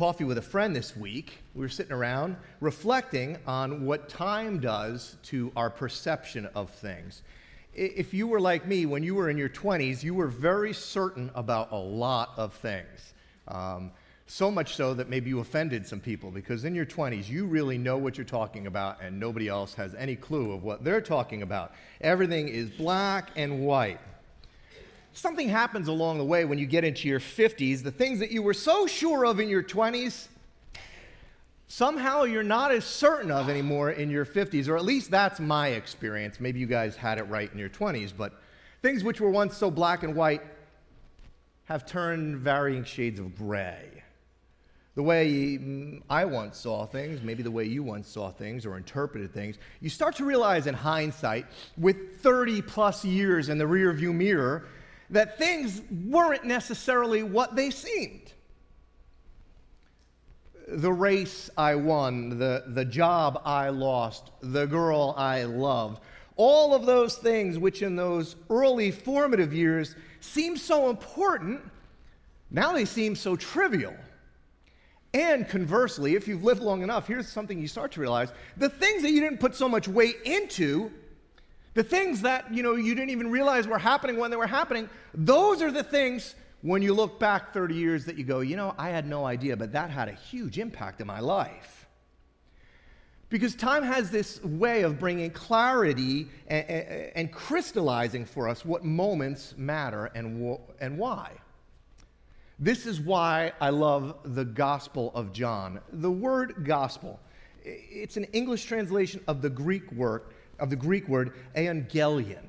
coffee with a friend this week. We were sitting around reflecting on what time does to our perception of things. If you were like me, when you were in your 20s, you were very certain about a lot of things. Um, so much so that maybe you offended some people because in your 20s, you really know what you're talking about and nobody else has any clue of what they're talking about. Everything is black and white something happens along the way when you get into your 50s. The things that you were so sure of in your 20s, somehow you're not as certain of anymore in your 50s, or at least that's my experience. Maybe you guys had it right in your 20s, but things which were once so black and white have turned varying shades of gray. The way I once saw things, maybe the way you once saw things or interpreted things, you start to realize in hindsight, with 30 plus years in the rearview mirror, that things weren't necessarily what they seemed. The race I won, the, the job I lost, the girl I loved, all of those things which in those early formative years seemed so important, now they seem so trivial. And conversely, if you've lived long enough, here's something you start to realize the things that you didn't put so much weight into the things that, you know, you didn't even realize were happening when they were happening, those are the things when you look back 30 years that you go, you know, I had no idea, but that had a huge impact in my life. Because time has this way of bringing clarity and, and, crystallizing for us what moments matter and, and why. This is why I love the Gospel of John. The word gospel, it's an English translation of the Greek word of the Greek word euangelion.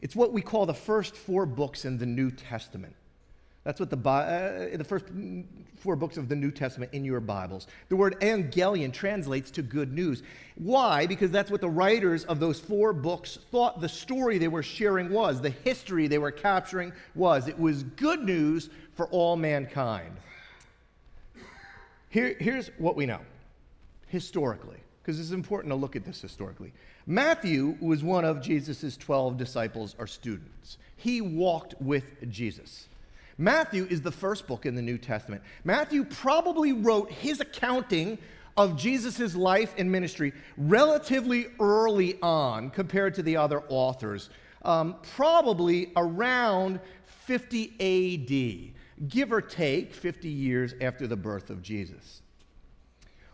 It's what we call the first four books in the New Testament. That's what the, uh, the first four books of the New Testament in your Bibles. The word euangelion translates to good news. Why? Because that's what the writers of those four books thought the story they were sharing was, the history they were capturing was. It was good news for all mankind. Here, here's what we know historically, because it's important to look at this historically. Matthew was one of Jesus' 12 disciples or students. He walked with Jesus. Matthew is the first book in the New Testament. Matthew probably wrote his accounting of Jesus' life and ministry relatively early on compared to the other authors, um, probably around 50 AD, give or take 50 years after the birth of Jesus.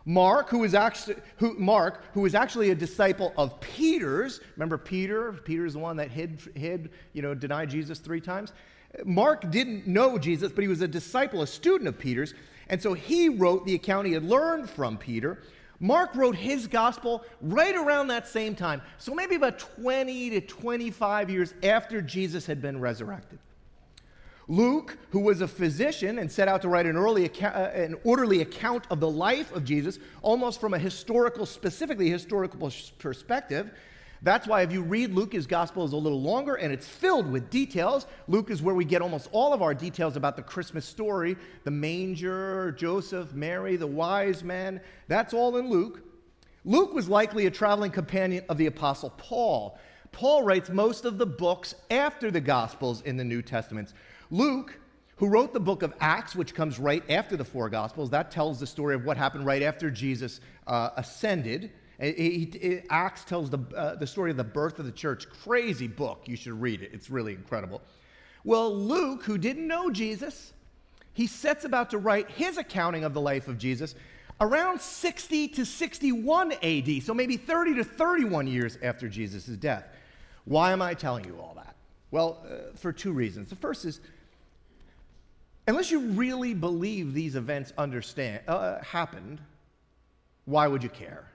Mark, who was actually who, Mark, who was actually a disciple of Peter's. Remember Peter? Peter's the one that hid, hid, you know, denied Jesus three times. Mark didn't know Jesus, but he was a disciple, a student of Peter's, and so he wrote the account he had learned from Peter. Mark wrote his gospel right around that same time, so maybe about 20 to 25 years after Jesus had been resurrected. Luke, who was a physician and set out to write an, early account, uh, an orderly account of the life of Jesus, almost from a historical, specifically historical perspective. That's why if you read Luke, his gospel is a little longer and it's filled with details. Luke is where we get almost all of our details about the Christmas story the manger, Joseph, Mary, the wise men. That's all in Luke. Luke was likely a traveling companion of the Apostle Paul. Paul writes most of the books after the Gospels in the New Testaments. Luke, who wrote the book of Acts, which comes right after the four Gospels, that tells the story of what happened right after Jesus uh, ascended. Acts tells the, uh, the story of the birth of the church. Crazy book. You should read it. It's really incredible. Well, Luke, who didn't know Jesus, he sets about to write his accounting of the life of Jesus around 60 to 61 AD, so maybe 30 to 31 years after Jesus' death. Why am I telling you all that? Well, uh, for two reasons. The first is unless you really believe these events understand, uh, happened, why would you care?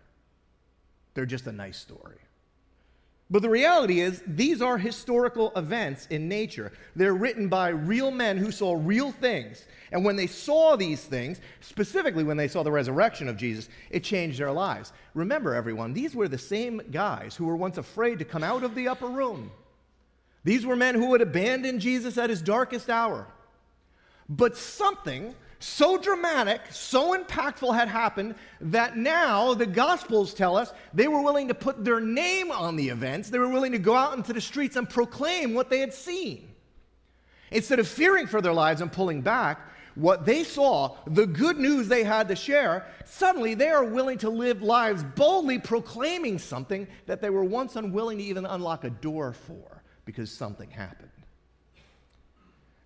They're just a nice story. But the reality is, these are historical events in nature. They're written by real men who saw real things. And when they saw these things, specifically when they saw the resurrection of Jesus, it changed their lives. Remember, everyone, these were the same guys who were once afraid to come out of the upper room. These were men who had abandoned Jesus at his darkest hour. But something so dramatic, so impactful had happened that now the Gospels tell us they were willing to put their name on the events. They were willing to go out into the streets and proclaim what they had seen. Instead of fearing for their lives and pulling back, what they saw, the good news they had to share, suddenly they are willing to live lives boldly proclaiming something that they were once unwilling to even unlock a door for because something happened.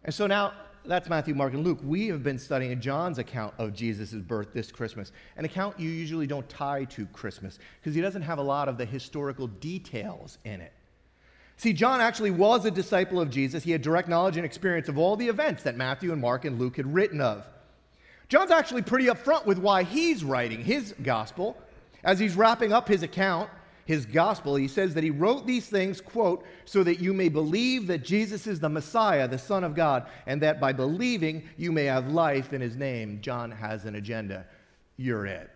And so now that's Matthew, Mark, and Luke. We have been studying John's account of Jesus' birth this Christmas, an account you usually don't tie to Christmas because he doesn't have a lot of the historical details in it. See, John actually was a disciple of Jesus. He had direct knowledge and experience of all the events that Matthew and Mark and Luke had written of. John's actually pretty upfront with why he's writing his gospel. As he's wrapping up his account, his gospel, he says that he wrote these things, quote, so that you may believe that Jesus is the Messiah, the Son of God, and that by believing you may have life in his name. John has an agenda. You're it.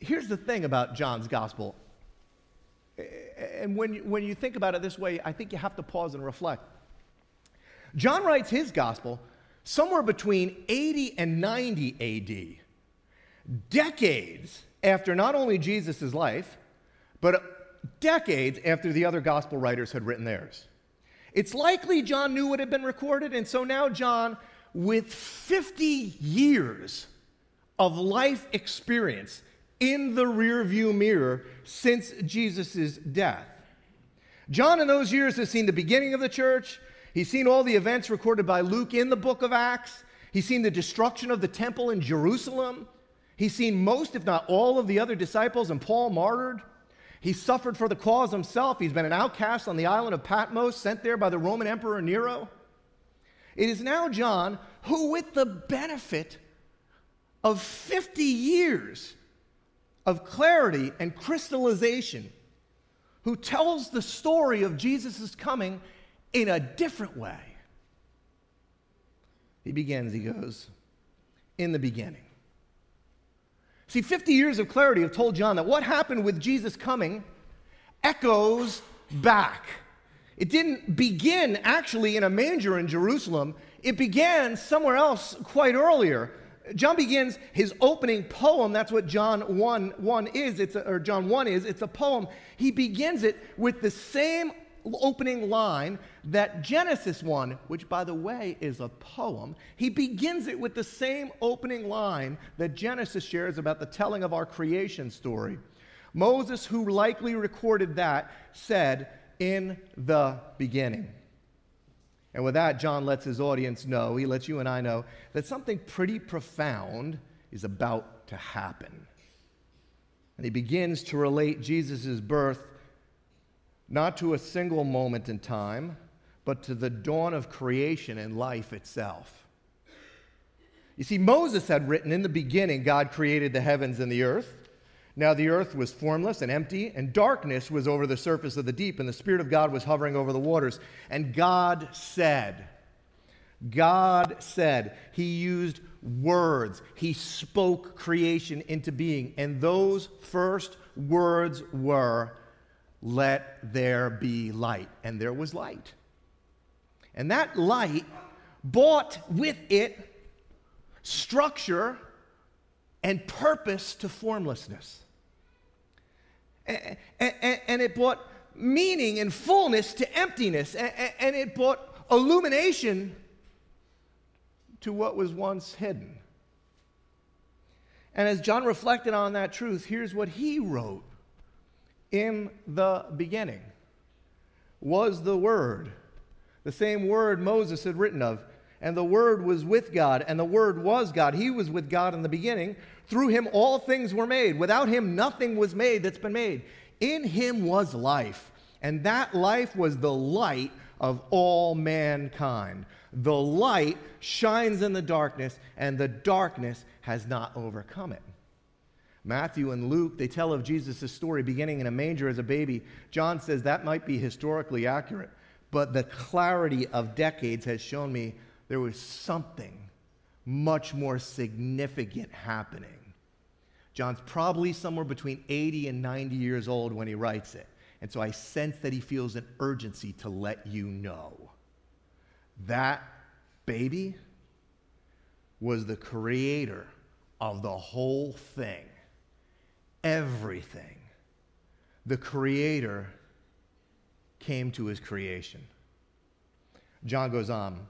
Here's the thing about John's gospel and when you, when you think about it this way, I think you have to pause and reflect. John writes his gospel somewhere between 80 and 90 AD, decades after not only Jesus' life, but decades after the other gospel writers had written theirs. It's likely John knew what had been recorded, and so now John, with 50 years of life experience, in the rearview mirror since Jesus' death. John, in those years, has seen the beginning of the church. He's seen all the events recorded by Luke in the book of Acts. He's seen the destruction of the temple in Jerusalem. He's seen most, if not all, of the other disciples and Paul martyred. He suffered for the cause himself. He's been an outcast on the island of Patmos, sent there by the Roman Emperor Nero. It is now John who, with the benefit of 50 years of clarity and crystallization who tells the story of Jesus' coming in a different way. He begins, he goes, in the beginning. See, 50 years of clarity have told John that what happened with Jesus coming echoes back. It didn't begin actually in a manger in Jerusalem, it began somewhere else quite earlier. John begins his opening poem. That's what John 1, 1 is. It's a, or John 1 is. It's a poem. He begins it with the same opening line that Genesis 1, which by the way is a poem, he begins it with the same opening line that Genesis shares about the telling of our creation story. Moses, who likely recorded that, said, In the beginning. And with that, John lets his audience know, he lets you and I know, that something pretty profound is about to happen. And he begins to relate Jesus' birth not to a single moment in time, but to the dawn of creation and life itself. You see, Moses had written, In the beginning, God created the heavens and the earth. Now the earth was formless and empty, and darkness was over the surface of the deep, and the Spirit of God was hovering over the waters. And God said, God said, He used words. He spoke creation into being. And those first words were, Let there be light. And there was light. And that light brought with it structure and purpose to formlessness and, and, and it brought meaning and fullness to emptiness, and, and it brought illumination to what was once hidden. And as John reflected on that truth, here's what he wrote In the beginning was the Word, the same Word Moses had written of. And the Word was with God, and the Word was God. He was with God in the beginning. Through him, all things were made. Without him, nothing was made that's been made. In him was life, and that life was the light of all mankind. The light shines in the darkness, and the darkness has not overcome it. Matthew and Luke, they tell of Jesus' story beginning in a manger as a baby. John says that might be historically accurate, but the clarity of decades has shown me there was something much more significant happening. John's probably somewhere between 80 and 90 years old when he writes it. And so I sense that he feels an urgency to let you know. That baby was the creator of the whole thing, everything. The creator came to his creation. John goes on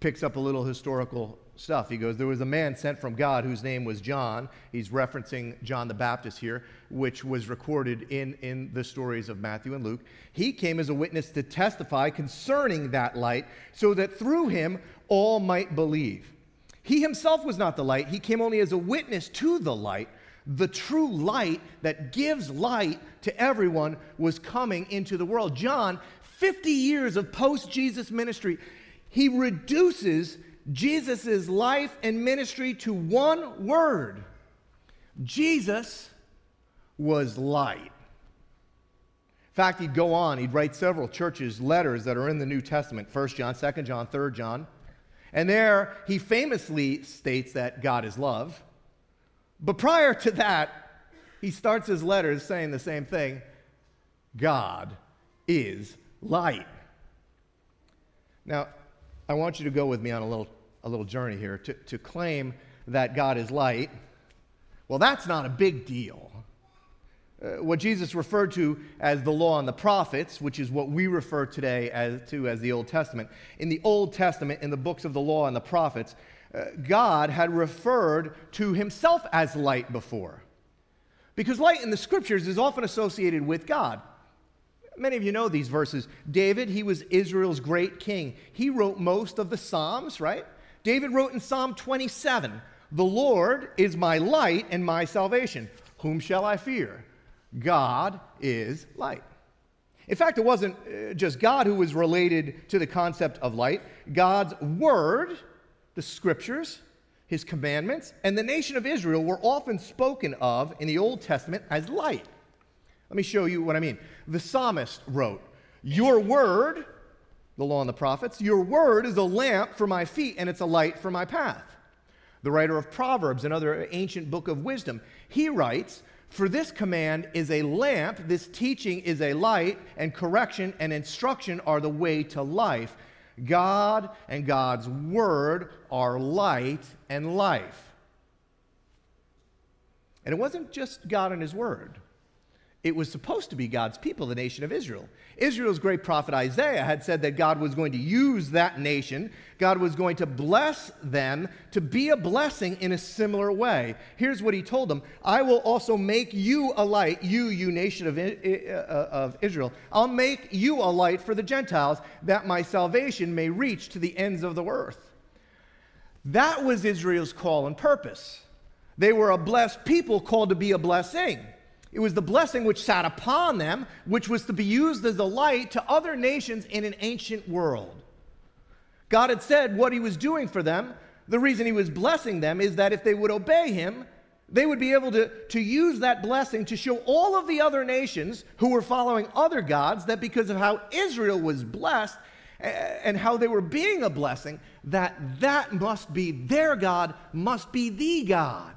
picks up a little historical stuff. He goes, There was a man sent from God whose name was John. He's referencing John the Baptist here, which was recorded in, in the stories of Matthew and Luke. He came as a witness to testify concerning that light, so that through him all might believe. He himself was not the light, he came only as a witness to the light. The true light that gives light to everyone was coming into the world. John, 50 years of post Jesus ministry, he reduces Jesus' life and ministry to one word Jesus was light. In fact, he'd go on, he'd write several churches letters that are in the New Testament 1 John, 2 John, 3 John. And there he famously states that God is love. But prior to that, he starts his letters saying the same thing God is light. Now, I want you to go with me on a little a little journey here. To, to claim that God is light, well, that's not a big deal. Uh, what Jesus referred to as the law and the prophets, which is what we refer today as, to as the Old Testament. In the Old Testament, in the books of the law and the prophets, God had referred to himself as light before. Because light in the scriptures is often associated with God. Many of you know these verses. David, he was Israel's great king. He wrote most of the Psalms, right? David wrote in Psalm 27 The Lord is my light and my salvation. Whom shall I fear? God is light. In fact, it wasn't uh, just God who was related to the concept of light. God's word, the scriptures, his commandments, and the nation of Israel were often spoken of in the Old Testament as light. Let me show you what I mean. The psalmist wrote, Your word the law and the prophets. Your word is a lamp for my feet and it's a light for my path. The writer of Proverbs, another ancient book of wisdom, he writes, For this command is a lamp, this teaching is a light, and correction and instruction are the way to life. God and God's word are light and life. And it wasn't just God and his word. It was supposed to be God's people, the nation of Israel. Israel's great prophet Isaiah had said that God was going to use that nation. God was going to bless them to be a blessing in a similar way. Here's what he told them I will also make you a light, you, you nation of, uh, of Israel. I'll make you a light for the Gentiles, that my salvation may reach to the ends of the earth. That was Israel's call and purpose. They were a blessed people called to be a blessing. It was the blessing which sat upon them, which was to be used as a light to other nations in an ancient world. God had said what he was doing for them. The reason he was blessing them is that if they would obey him, they would be able to, to use that blessing to show all of the other nations who were following other gods that because of how Israel was blessed and how they were being a blessing, that that must be their God, must be the God.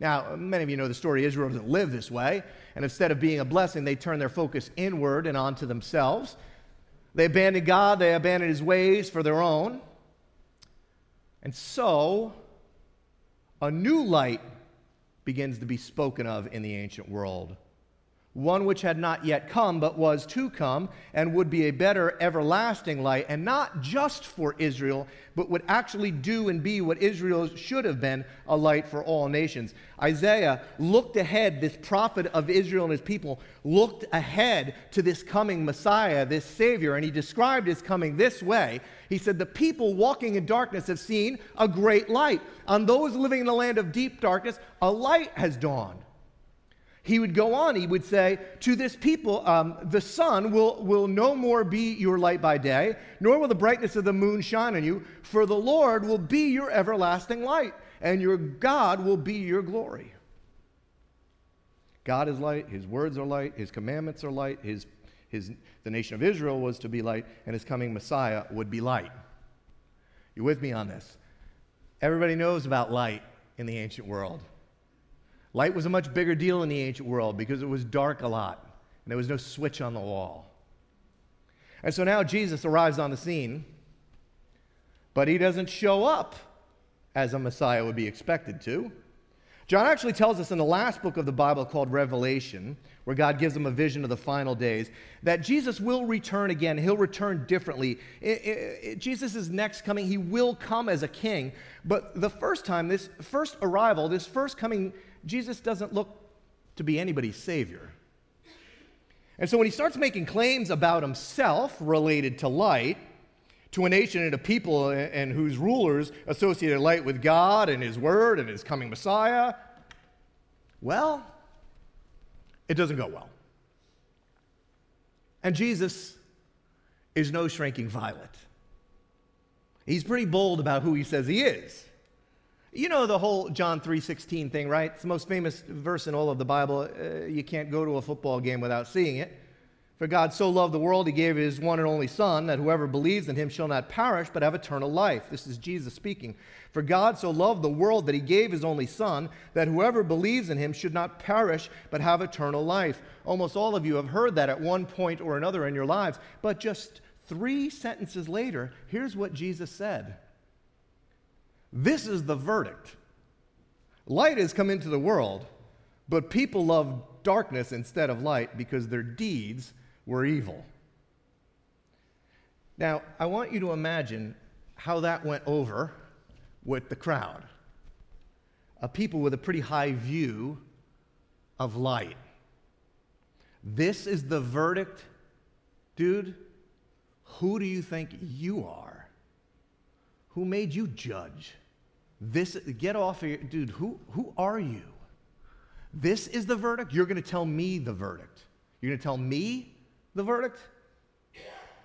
Now, many of you know the story Israel doesn't live this way, and instead of being a blessing, they turn their focus inward and onto themselves. They abandon God, they abandon his ways for their own. And so, a new light begins to be spoken of in the ancient world one which had not yet come, but was to come, and would be a better everlasting light, and not just for Israel, but would actually do and be what Israel should have been a light for all nations. Isaiah looked ahead, this prophet of Israel and his people looked ahead to this coming Messiah, this Savior, and he described his coming this way. He said, The people walking in darkness have seen a great light. On those living in a land of deep darkness, a light has dawned. He would go on, he would say, To this people, um, the sun will, will no more be your light by day, nor will the brightness of the moon shine on you, for the Lord will be your everlasting light, and your God will be your glory. God is light, his words are light, his commandments are light, his, his, the nation of Israel was to be light, and his coming Messiah would be light. You with me on this? Everybody knows about light in the ancient world. Light was a much bigger deal in the ancient world because it was dark a lot and there was no switch on the wall. And so now Jesus arrives on the scene, but he doesn't show up as a Messiah would be expected to. John actually tells us in the last book of the Bible called Revelation, where God gives him a vision of the final days, that Jesus will return again. He'll return differently. Jesus' next coming, he will come as a king. But the first time, this first arrival, this first coming, Jesus doesn't look to be anybody's savior. And so when he starts making claims about himself related to light, to a nation and a people and whose rulers associated light with God and His Word and His coming Messiah, well, it doesn't go well. And Jesus is no shrinking violet. He's pretty bold about who he says he is. You know the whole John 3:16 thing, right? It's the most famous verse in all of the Bible. Uh, you can't go to a football game without seeing it. For God so loved the world, he gave his one and only Son, that whoever believes in him shall not perish, but have eternal life. This is Jesus speaking. For God so loved the world that he gave his only Son, that whoever believes in him should not perish, but have eternal life. Almost all of you have heard that at one point or another in your lives. But just three sentences later, here's what Jesus said This is the verdict Light has come into the world, but people love darkness instead of light because their deeds were evil. Now, I want you to imagine how that went over with the crowd. A people with a pretty high view of light. This is the verdict, dude. Who do you think you are? Who made you judge? This get off of your dude, who who are you? This is the verdict. You're going to tell me the verdict. You're going to tell me the verdict?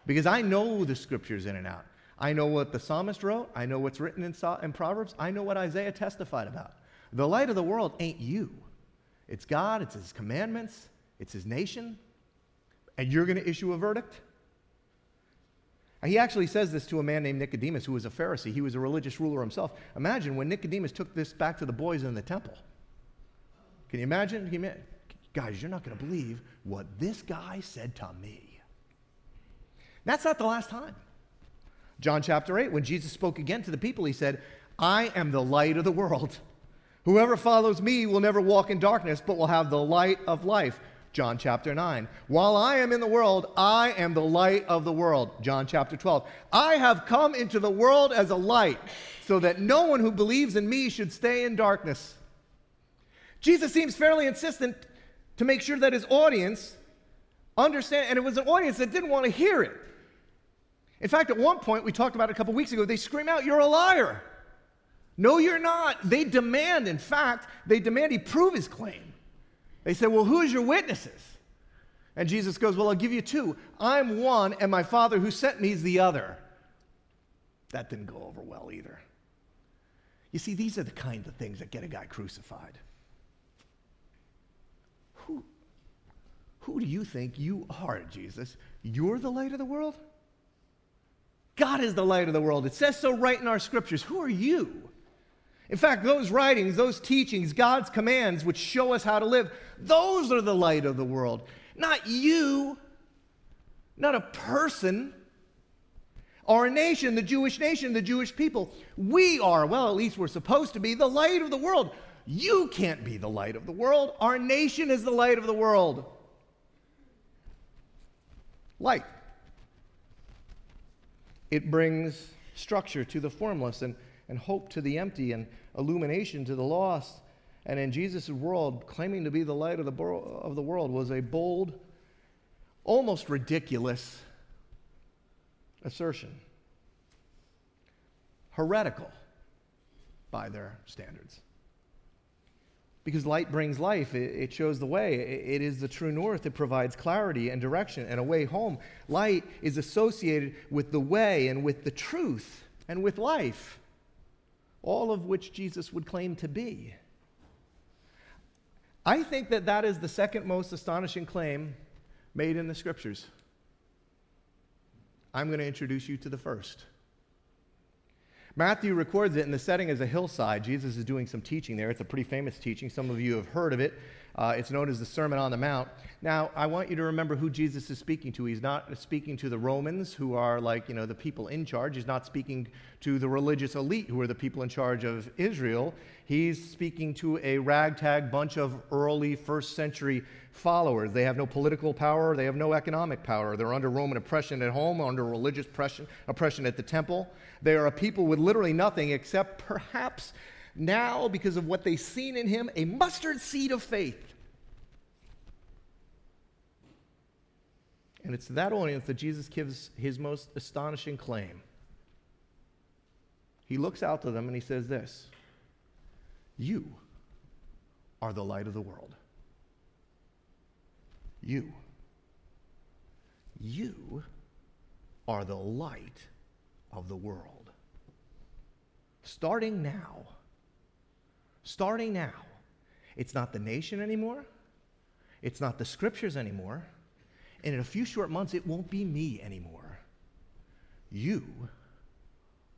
Because I know the scriptures in and out. I know what the psalmist wrote. I know what's written in, in Proverbs. I know what Isaiah testified about. The light of the world ain't you. It's God, it's His commandments, it's His nation. And you're going to issue a verdict? He actually says this to a man named Nicodemus, who was a Pharisee. He was a religious ruler himself. Imagine when Nicodemus took this back to the boys in the temple. Can you imagine? You imagine? Guys, you're not going to believe what this guy said to me. That's not the last time. John chapter 8, when Jesus spoke again to the people, he said, I am the light of the world. Whoever follows me will never walk in darkness, but will have the light of life. John chapter 9. While I am in the world, I am the light of the world. John chapter 12. I have come into the world as a light, so that no one who believes in me should stay in darkness. Jesus seems fairly insistent to make sure that his audience understand, and it was an audience that didn't want to hear it. In fact, at one point, we talked about it a couple weeks ago, they scream out, You're a liar. No, you're not. They demand, in fact, they demand he prove his claim. They say, Well, who's your witnesses? And Jesus goes, Well, I'll give you two. I'm one, and my Father who sent me is the other. That didn't go over well either. You see, these are the kinds of things that get a guy crucified. Who, who do you think you are, Jesus? You're the light of the world? God is the light of the world. It says so right in our scriptures. Who are you? In fact, those writings, those teachings, God's commands, which show us how to live, those are the light of the world. Not you, not a person, a nation, the Jewish nation, the Jewish people. We are, well, at least we're supposed to be, the light of the world. You can't be the light of the world. Our nation is the light of the world. Light. It brings structure to the formless and, and hope to the empty and illumination to the lost. And in Jesus' world, claiming to be the light of the, of the world was a bold, almost ridiculous assertion. Heretical by their standards. Because light brings life, it, shows the way. it is the true north. It provides clarity and direction and a way home. Light is associated with the way and with the truth and with life, all of which Jesus would claim to be. I think that that is the second most astonishing claim made in the scriptures. I'm going to introduce you to the first. Matthew records it in the setting as a hillside. Jesus is doing some teaching there. It's a pretty famous teaching. Some of you have heard of it. Uh, it's known as the Sermon on the Mount. Now, I want you to remember who Jesus is speaking to. He's not speaking to the Romans, who are like, you know, the people in charge. He's not speaking to the religious elite, who are the people in charge of Israel. He's speaking to a ragtag bunch of early first century followers. They have no political power, they have no economic power. They're under Roman oppression at home, under religious oppression, oppression at the temple. They are a people with literally nothing except perhaps now, because of what they've seen in him, a mustard seed of faith. And it's to that audience that Jesus gives his most astonishing claim. He looks out to them and he says this You are the light of the world. You. You are the light of the world. Starting now, starting now, it's not the nation anymore, it's not the scriptures anymore, and in a few short months, it won't be me anymore. You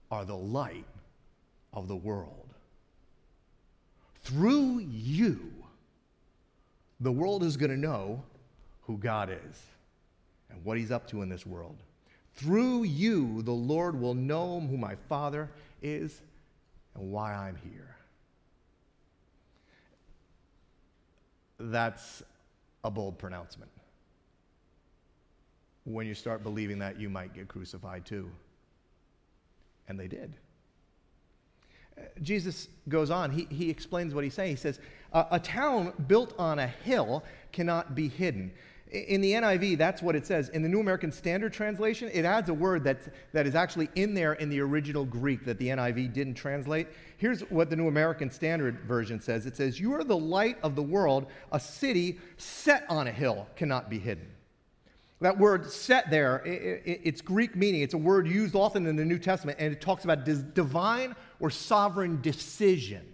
are the light of the world. Through you, the world is going to know who God is and what He's up to in this world. Through you, the Lord will know who my Father is and why I'm here. That's a bold pronouncement. When you start believing that, you might get crucified too. And they did. Uh, Jesus goes on, he, he explains what he's saying. He says, A town built on a hill cannot be hidden. In the NIV, that's what it says. In the New American Standard Translation, it adds a word that, that is actually in there in the original Greek that the NIV didn't translate. Here's what the New American Standard Version says it says, You are the light of the world. A city set on a hill cannot be hidden. That word set there, it, it, it's Greek meaning. It's a word used often in the New Testament, and it talks about divine or sovereign decision.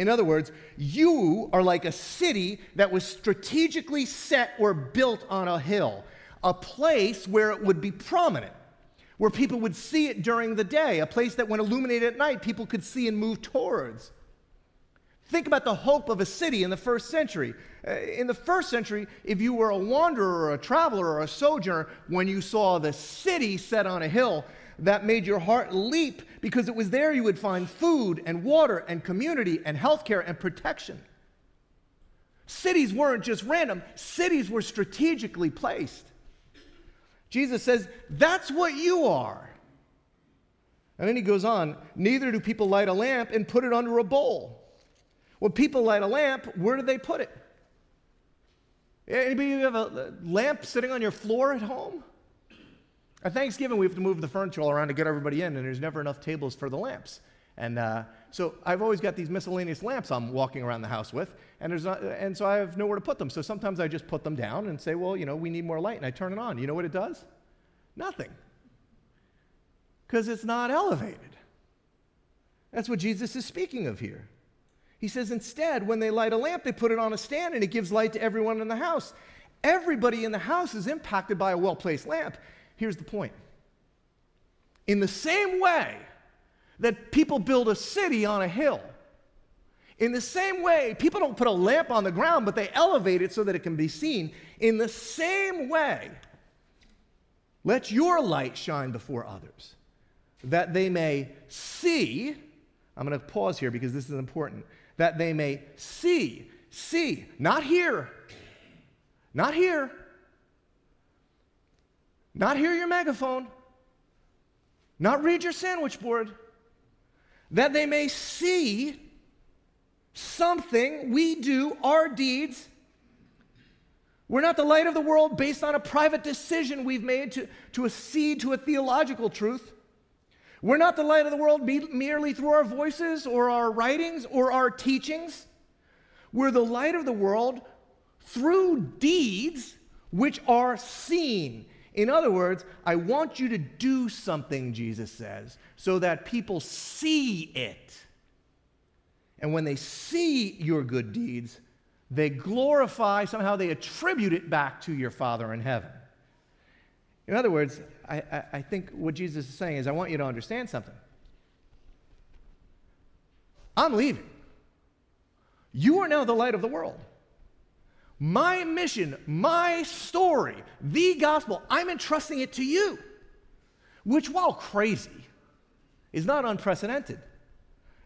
In other words, you are like a city that was strategically set or built on a hill, a place where it would be prominent, where people would see it during the day, a place that, when illuminated at night, people could see and move towards. Think about the hope of a city in the first century. Uh, in the first century, if you were a wanderer or a traveler or a sojourner, when you saw the city set on a hill, that made your heart leap because it was there you would find food and water and community and healthcare and protection. Cities weren't just random, cities were strategically placed. Jesus says, That's what you are. And then he goes on, Neither do people light a lamp and put it under a bowl. When people light a lamp, where do they put it? Anybody have a lamp sitting on your floor at home? At Thanksgiving, we have to move the furniture all around to get everybody in, and there's never enough tables for the lamps. And uh, so I've always got these miscellaneous lamps I'm walking around the house with, and, there's not, and so I have nowhere to put them. So sometimes I just put them down and say, well, you know, we need more light, and I turn it on. You know what it does? Nothing. Because it's not elevated. That's what Jesus is speaking of here. He says instead, when they light a lamp, they put it on a stand and it gives light to everyone in the house. Everybody in the house is impacted by a well placed lamp. Here's the point in the same way that people build a city on a hill, in the same way, people don't put a lamp on the ground, but they elevate it so that it can be seen. In the same way, let your light shine before others, that they may see. I'm going to pause here because this is important that they may see, see, not hear, not hear, not hear your megaphone, not read your sandwich board, that they may see something we do, our deeds. We're not the light of the world based on a private decision we've made to, to accede to a theological truth. We're not the light of the world merely through our voices or our writings or our teachings. We're the light of the world through deeds which are seen. In other words, I want you to do something, Jesus says, so that people see it. And when they see your good deeds, they glorify, somehow they attribute it back to your Father in heaven. In other words, I, I, I think what Jesus is saying is, I want you to understand something. I'm leaving. You are now the light of the world. My mission, my story, the gospel, I'm entrusting it to you, which, while crazy, is not unprecedented.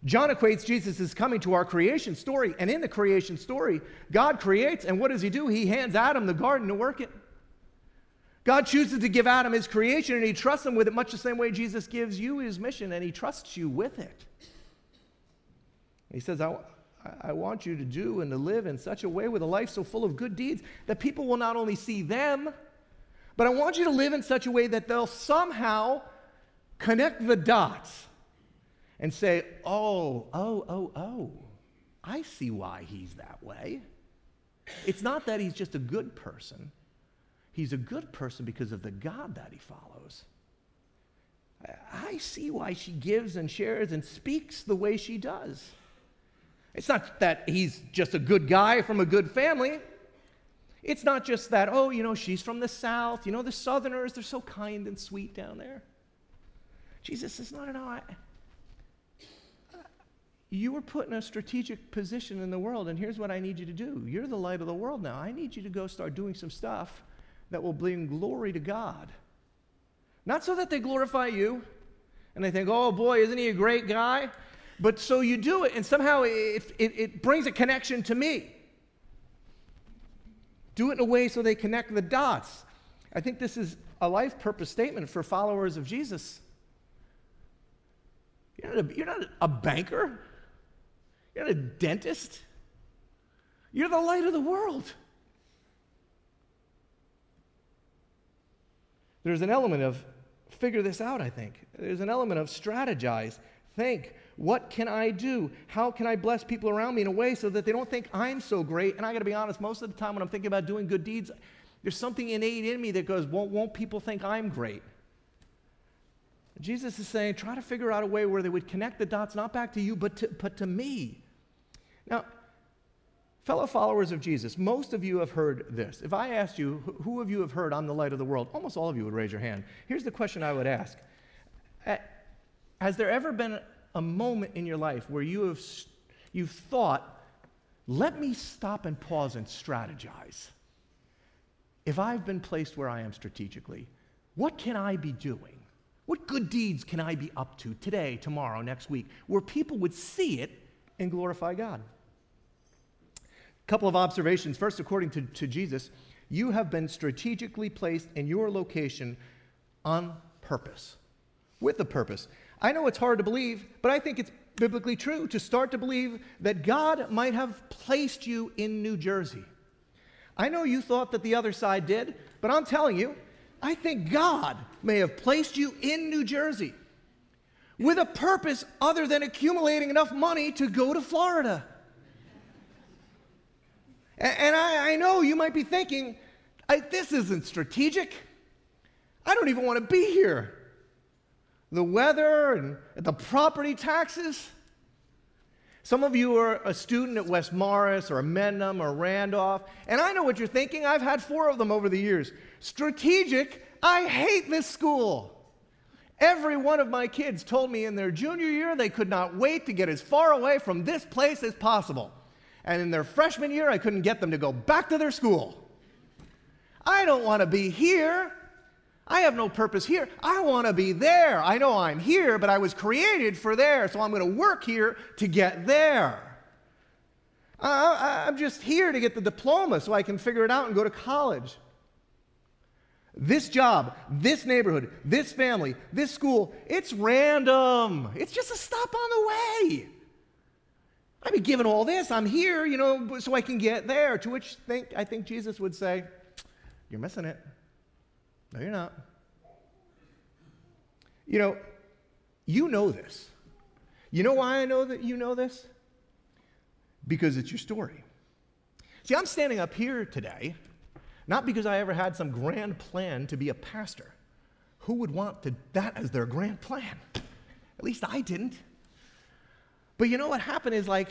John equates Jesus' coming to our creation story, and in the creation story, God creates, and what does he do? He hands Adam the garden to work it. God chooses to give Adam his creation, and he trusts him with it much the same way Jesus gives you his mission, and he trusts you with it. He says, I, I want you to do and to live in such a way with a life so full of good deeds that people will not only see them, but I want you to live in such a way that they'll somehow connect the dots and say, oh, oh, oh, oh, I see why he's that way. It's not that he's just a good person, he's a good person because of the God that he follows. I see why she gives and shares and speaks the way she does. It's not that he's just a good guy from a good family. It's not just that, oh, you know, she's from the South. You know, the Southerners, they're so kind and sweet down there. Jesus says, no, no, no. I, you were put in a strategic position in the world, and here's what I need you to do. You're the light of the world now. I need you to go start doing some stuff that will bring glory to God. Not so that they glorify you and they think, oh boy, isn't he a great guy? But so you do it, and somehow it, it, it brings a connection to me. Do it in a way so they connect the dots. I think this is a life purpose statement for followers of Jesus. You're not a, you're not a banker, you're not a dentist, you're the light of the world. There's an element of figure this out, I think. There's an element of strategize, think, what can I do? How can I bless people around me in a way so that they don't think I'm so great? And I got to be honest, most of the time when I'm thinking about doing good deeds, there's something innate in me that goes, won't, won't people think I'm great? Jesus is saying, try to figure out a way where they would connect the dots not back to you, but to, but to me. Now, fellow followers of Jesus, most of you have heard this. If I asked you, who of you have heard I'm the light of the world? Almost all of you would raise your hand. Here's the question I would ask Has there ever been a moment in your life where you have you've thought, let me stop and pause and strategize. If I've been placed where I am strategically, what can I be doing? What good deeds can I be up to today, tomorrow, next week, where people would see it and glorify God? A couple of observations. First, according to, to Jesus, you have been strategically placed in your location on purpose, with a purpose. I know it's hard to believe, but I think it's biblically true to start to believe that God might have placed you in New Jersey. I know you thought that the other side did, but I'm telling you, I think God may have placed you in New Jersey with a purpose other than accumulating enough money to go to Florida. And I, know you might be thinking, this isn't strategic. I don't even want to be here the weather and the property taxes. Some of you are a student at West Morris or Mendham or Randolph, and I know what you're thinking. I've had four of them over the years. Strategic, I hate this school. Every one of my kids told me in their junior year they could not wait to get as far away from this place as possible. And in their freshman year, I couldn't get them to go back to their school. I don't want to be here. I have no purpose here. I want to be there. I know I'm here, but I was created for there, so I'm going to work here to get there. I, am just here to get the diploma so I can figure it out and go to college. This job, this neighborhood, this family, this school, it's random. It's just a stop on the way. I've been given all this. I'm here, you know, so I can get there. To which think, I think Jesus would say, You're missing it. No, you're not. You know, you know this. You know why I know that you know this? Because it's your story. See, I'm standing up here today not because I ever had some grand plan to be a pastor. Who would want to, that as their grand plan? At least I didn't. But you know what happened is like,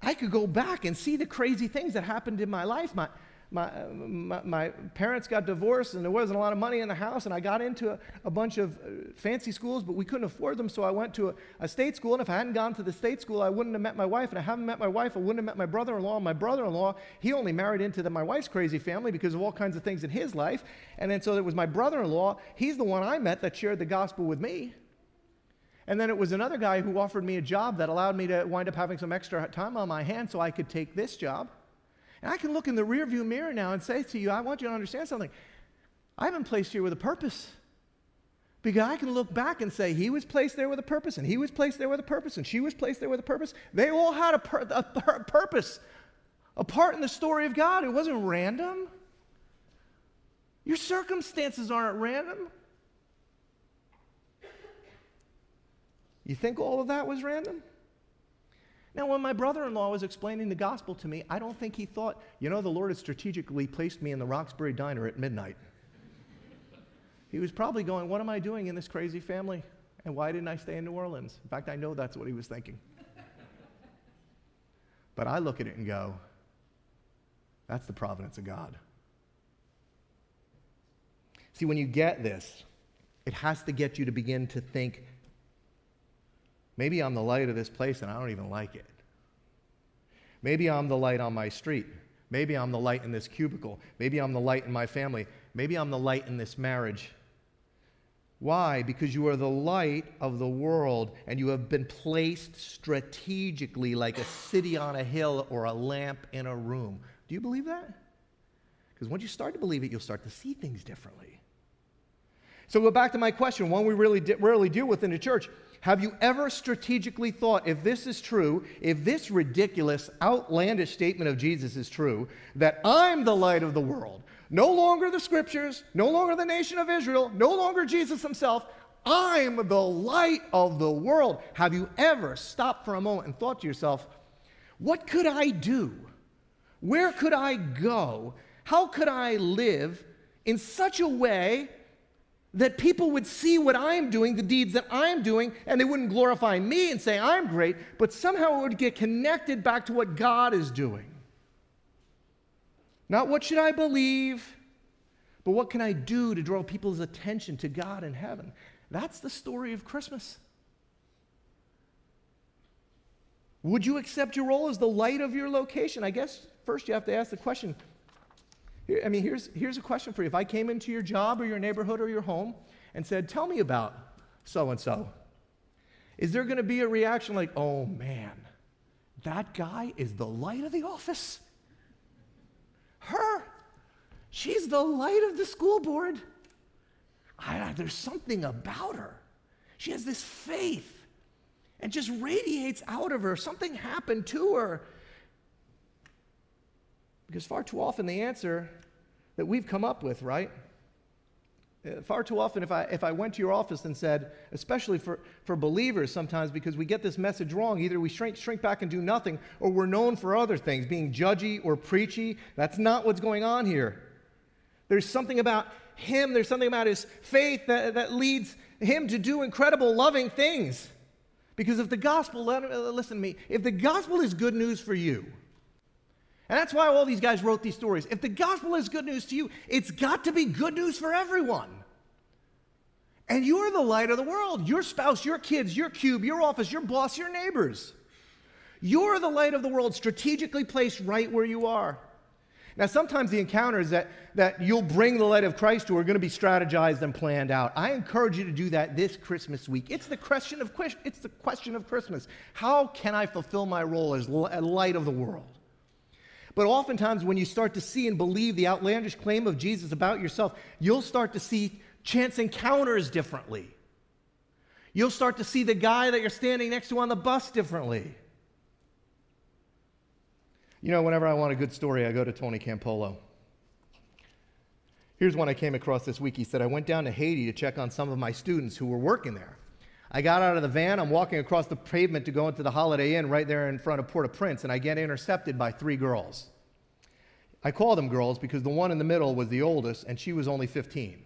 I could go back and see the crazy things that happened in my life. My, my, my, my, parents got divorced and there wasn't a lot of money in the house and i got into a, a bunch of uh, fancy schools but we couldn't afford them. So i went to a, a, state school and if i hadn't gone to the state school i wouldn't have met my wife. And i haven't met my wife i wouldn't have met my brother-in-law. My brother-in-law he only married into the, my wife's crazy family because of all kinds of things in his life. And then so it was my brother-in-law he's the one i met that shared the gospel with me. And then it was another guy who offered me a job that allowed me to wind up having some extra time on my hands so i could take this job and I can look in the rearview mirror now and say to you, I want you to understand something. I've been placed here with a purpose. Because I can look back and say, he was placed there with a purpose, and he was placed there with a purpose, and she was placed there with a purpose. They all had a, pur- a pur- purpose, a part in the story of God. It wasn't random. Your circumstances aren't random. You think all of that was random? Now, when my brother in law was explaining the gospel to me, I don't think he thought, you know, the Lord had strategically placed me in the Roxbury Diner at midnight. he was probably going, What am I doing in this crazy family? And why didn't I stay in New Orleans? In fact, I know that's what he was thinking. but I look at it and go, That's the providence of God. See, when you get this, it has to get you to begin to think Maybe I'm the light of this place and I don't even like it. Maybe I'm the light on my street. Maybe I'm the light in this cubicle. Maybe I'm the light in my family. Maybe I'm the light in this marriage. Why? Because you are the light of the world and you have been placed strategically like a city on a hill or a lamp in a room. Do you believe that? Because once you start to believe it, you'll start to see things differently. So, go back to my question one we really di- rarely deal with in the church have you ever strategically thought, if this is true, if this ridiculous, outlandish statement of Jesus is true, that I'm the light of the world, no longer the scriptures, no longer the nation of Israel, no longer Jesus himself, I'm the light of the world. Have you ever stopped for a moment and thought to yourself, what could I do? Where could I go? How could I live in such a way that people would see what I'm doing, the deeds that I'm doing, and they wouldn't glorify me and say I'm great, but somehow it would get connected back to what God is doing. Not what should I believe, but what can I do to draw people's attention to God in heaven? That's the story of Christmas. Would you accept your role as the light of your location? I guess first you have to ask the question I mean, here's, here's a question for you. If I came into your job or your neighborhood or your home and said, Tell me about so and so, is there going to be a reaction like, Oh man, that guy is the light of the office? Her, she's the light of the school board. I, there's something about her. She has this faith and just radiates out of her. Something happened to her. Because far too often the answer that we've come up with, right? Uh, far too often, if I, if I went to your office and said, especially for, for believers sometimes, because we get this message wrong, either we shrink, shrink back and do nothing, or we're known for other things, being judgy or preachy. That's not what's going on here. There's something about him, there's something about his faith that, that leads him to do incredible, loving things. Because if the gospel, listen to me, if the gospel is good news for you, and that's why all these guys wrote these stories. If the gospel is good news to you, it's got to be good news for everyone. And you're the light of the world. Your spouse, your kids, your cube, your office, your boss, your neighbors. You're the light of the world, strategically placed right where you are. Now, sometimes the encounters that, that you'll bring the light of Christ to are going to be strategized and planned out. I encourage you to do that this Christmas week. It's the question of, it's the question of Christmas. How can I fulfill my role as light of the world? But oftentimes, when you start to see and believe the outlandish claim of Jesus about yourself, you'll start to see chance encounters differently. You'll start to see the guy that you're standing next to on the bus differently. You know, whenever I want a good story, I go to Tony Campolo. Here's one I came across this week. He said, I went down to Haiti to check on some of my students who were working there. I got out of the van. I'm walking across the pavement to go into the Holiday Inn right there in front of Port au Prince, and I get intercepted by three girls. I call them girls because the one in the middle was the oldest, and she was only 15.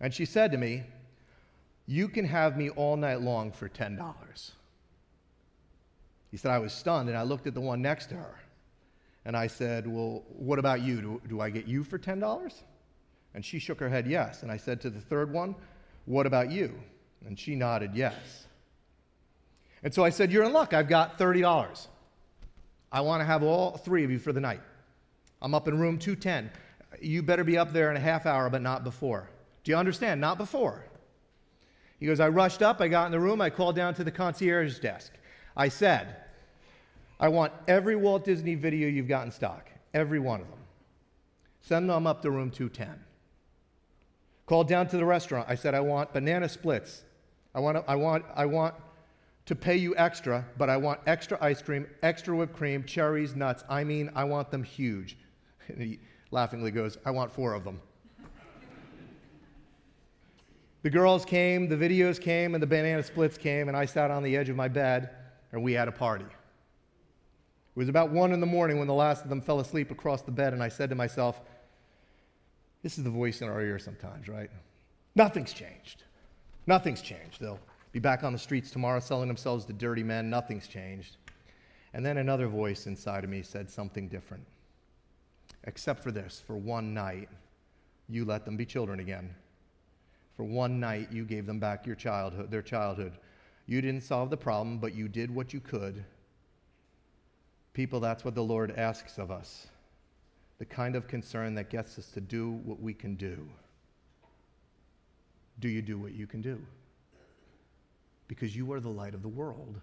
And she said to me, You can have me all night long for $10. He said, I was stunned, and I looked at the one next to her. And I said, Well, what about you? Do, do I get you for $10? And she shook her head, Yes. And I said to the third one, What about you? And she nodded, Yes. And so I said, You're in luck. I've got $30. I want to have all three of you for the night. I'm up in room 210. You better be up there in a half hour, but not before. Do you understand? Not before. He goes, I rushed up, I got in the room, I called down to the concierge desk. I said, I want every Walt Disney video you've got in stock, every one of them. Send them up to room 210. Called down to the restaurant. I said, I want banana splits. I want, I want, I want to pay you extra, but I want extra ice cream, extra whipped cream, cherries, nuts. I mean, I want them huge. And he laughingly goes, I want four of them. the girls came, the videos came, and the banana splits came, and I sat on the edge of my bed, and we had a party. It was about one in the morning when the last of them fell asleep across the bed, and I said to myself, This is the voice in our ear sometimes, right? Nothing's changed. Nothing's changed. They'll be back on the streets tomorrow selling themselves to dirty men. Nothing's changed. And then another voice inside of me said something different. Except for this, for one night, you let them be children again. For one night, you gave them back your childhood, their childhood. You didn't solve the problem, but you did what you could People, that's what the Lord asks of us the kind of concern that gets us to do what we can do. Do you do what you can do? Because you are the light of the world.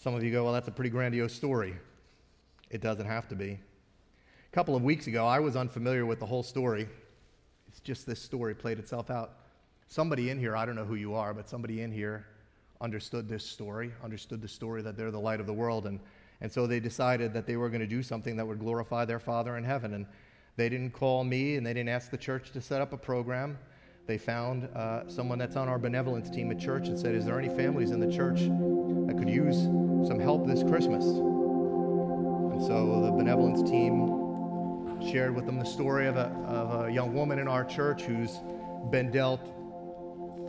Some of you go, well, that's a pretty grandiose story. It doesn't have to be. A couple of weeks ago, I was unfamiliar with the whole story. It's just this story played itself out. Somebody in here, I don't know who you are, but somebody in here understood this story, understood the story that they're the light of the world. And, and so they decided that they were going to do something that would glorify their Father in heaven. And they didn't call me and they didn't ask the church to set up a program. They found uh, someone that's on our benevolence team at church and said, Is there any families in the church that could use some help this Christmas? And so the benevolence team shared with them the story of a, of a young woman in our church who's been dealt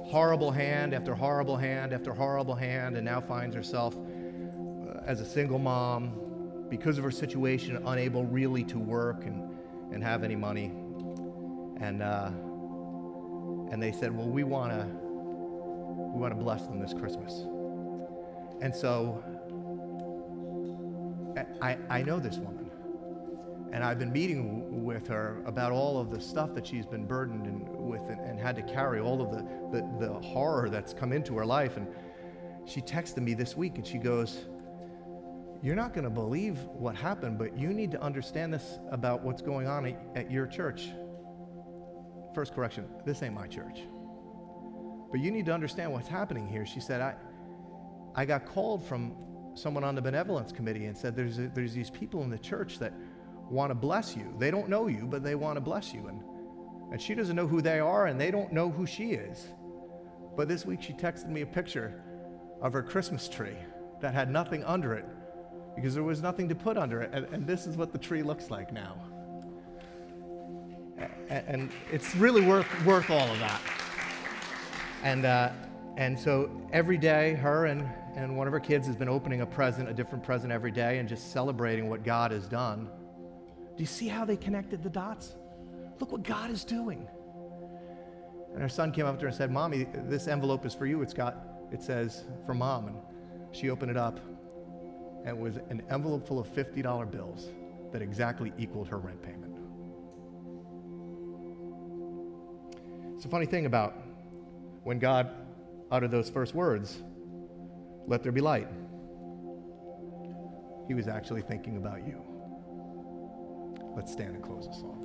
horrible hand after horrible hand after horrible hand, and now finds herself uh, as a single mom because of her situation, unable really to work and, and have any money. And, uh, and they said, Well, we want to we want to bless them this Christmas. And so I, I know this woman. And I've been meeting with her about all of the stuff that she's been burdened with and, and, had to carry, all of the, the, the horror that's come into her life. And she texted me this week and she goes, You're not going to believe what happened, but you need to understand this about what's going on at, at your church. First correction this ain't my church. But you need to understand what's happening here. She said, I, I got called from someone on the benevolence committee and said, There's, a, there's these people in the church that want to bless you. They don't know you, but they want to bless you. And, and she doesn't know who they are, and they don't know who she is. But this week she texted me a picture of her Christmas tree that had nothing under it because there was nothing to put under it. And, and this is what the tree looks like now. And, and it's really worth, worth all of that. And, uh, and so every day, her and, and one of her kids has been opening a present, a different present every day, and just celebrating what God has done. Do you see how they connected the dots? Look what God is doing. And her son came up to her and said, Mommy, this envelope is for you. It's got, it says, for mom. And she opened it up, and it was an envelope full of $50 bills that exactly equaled her rent payment. It's a funny thing about when God uttered those first words, let there be light, he was actually thinking about you. Let's stand and close the song.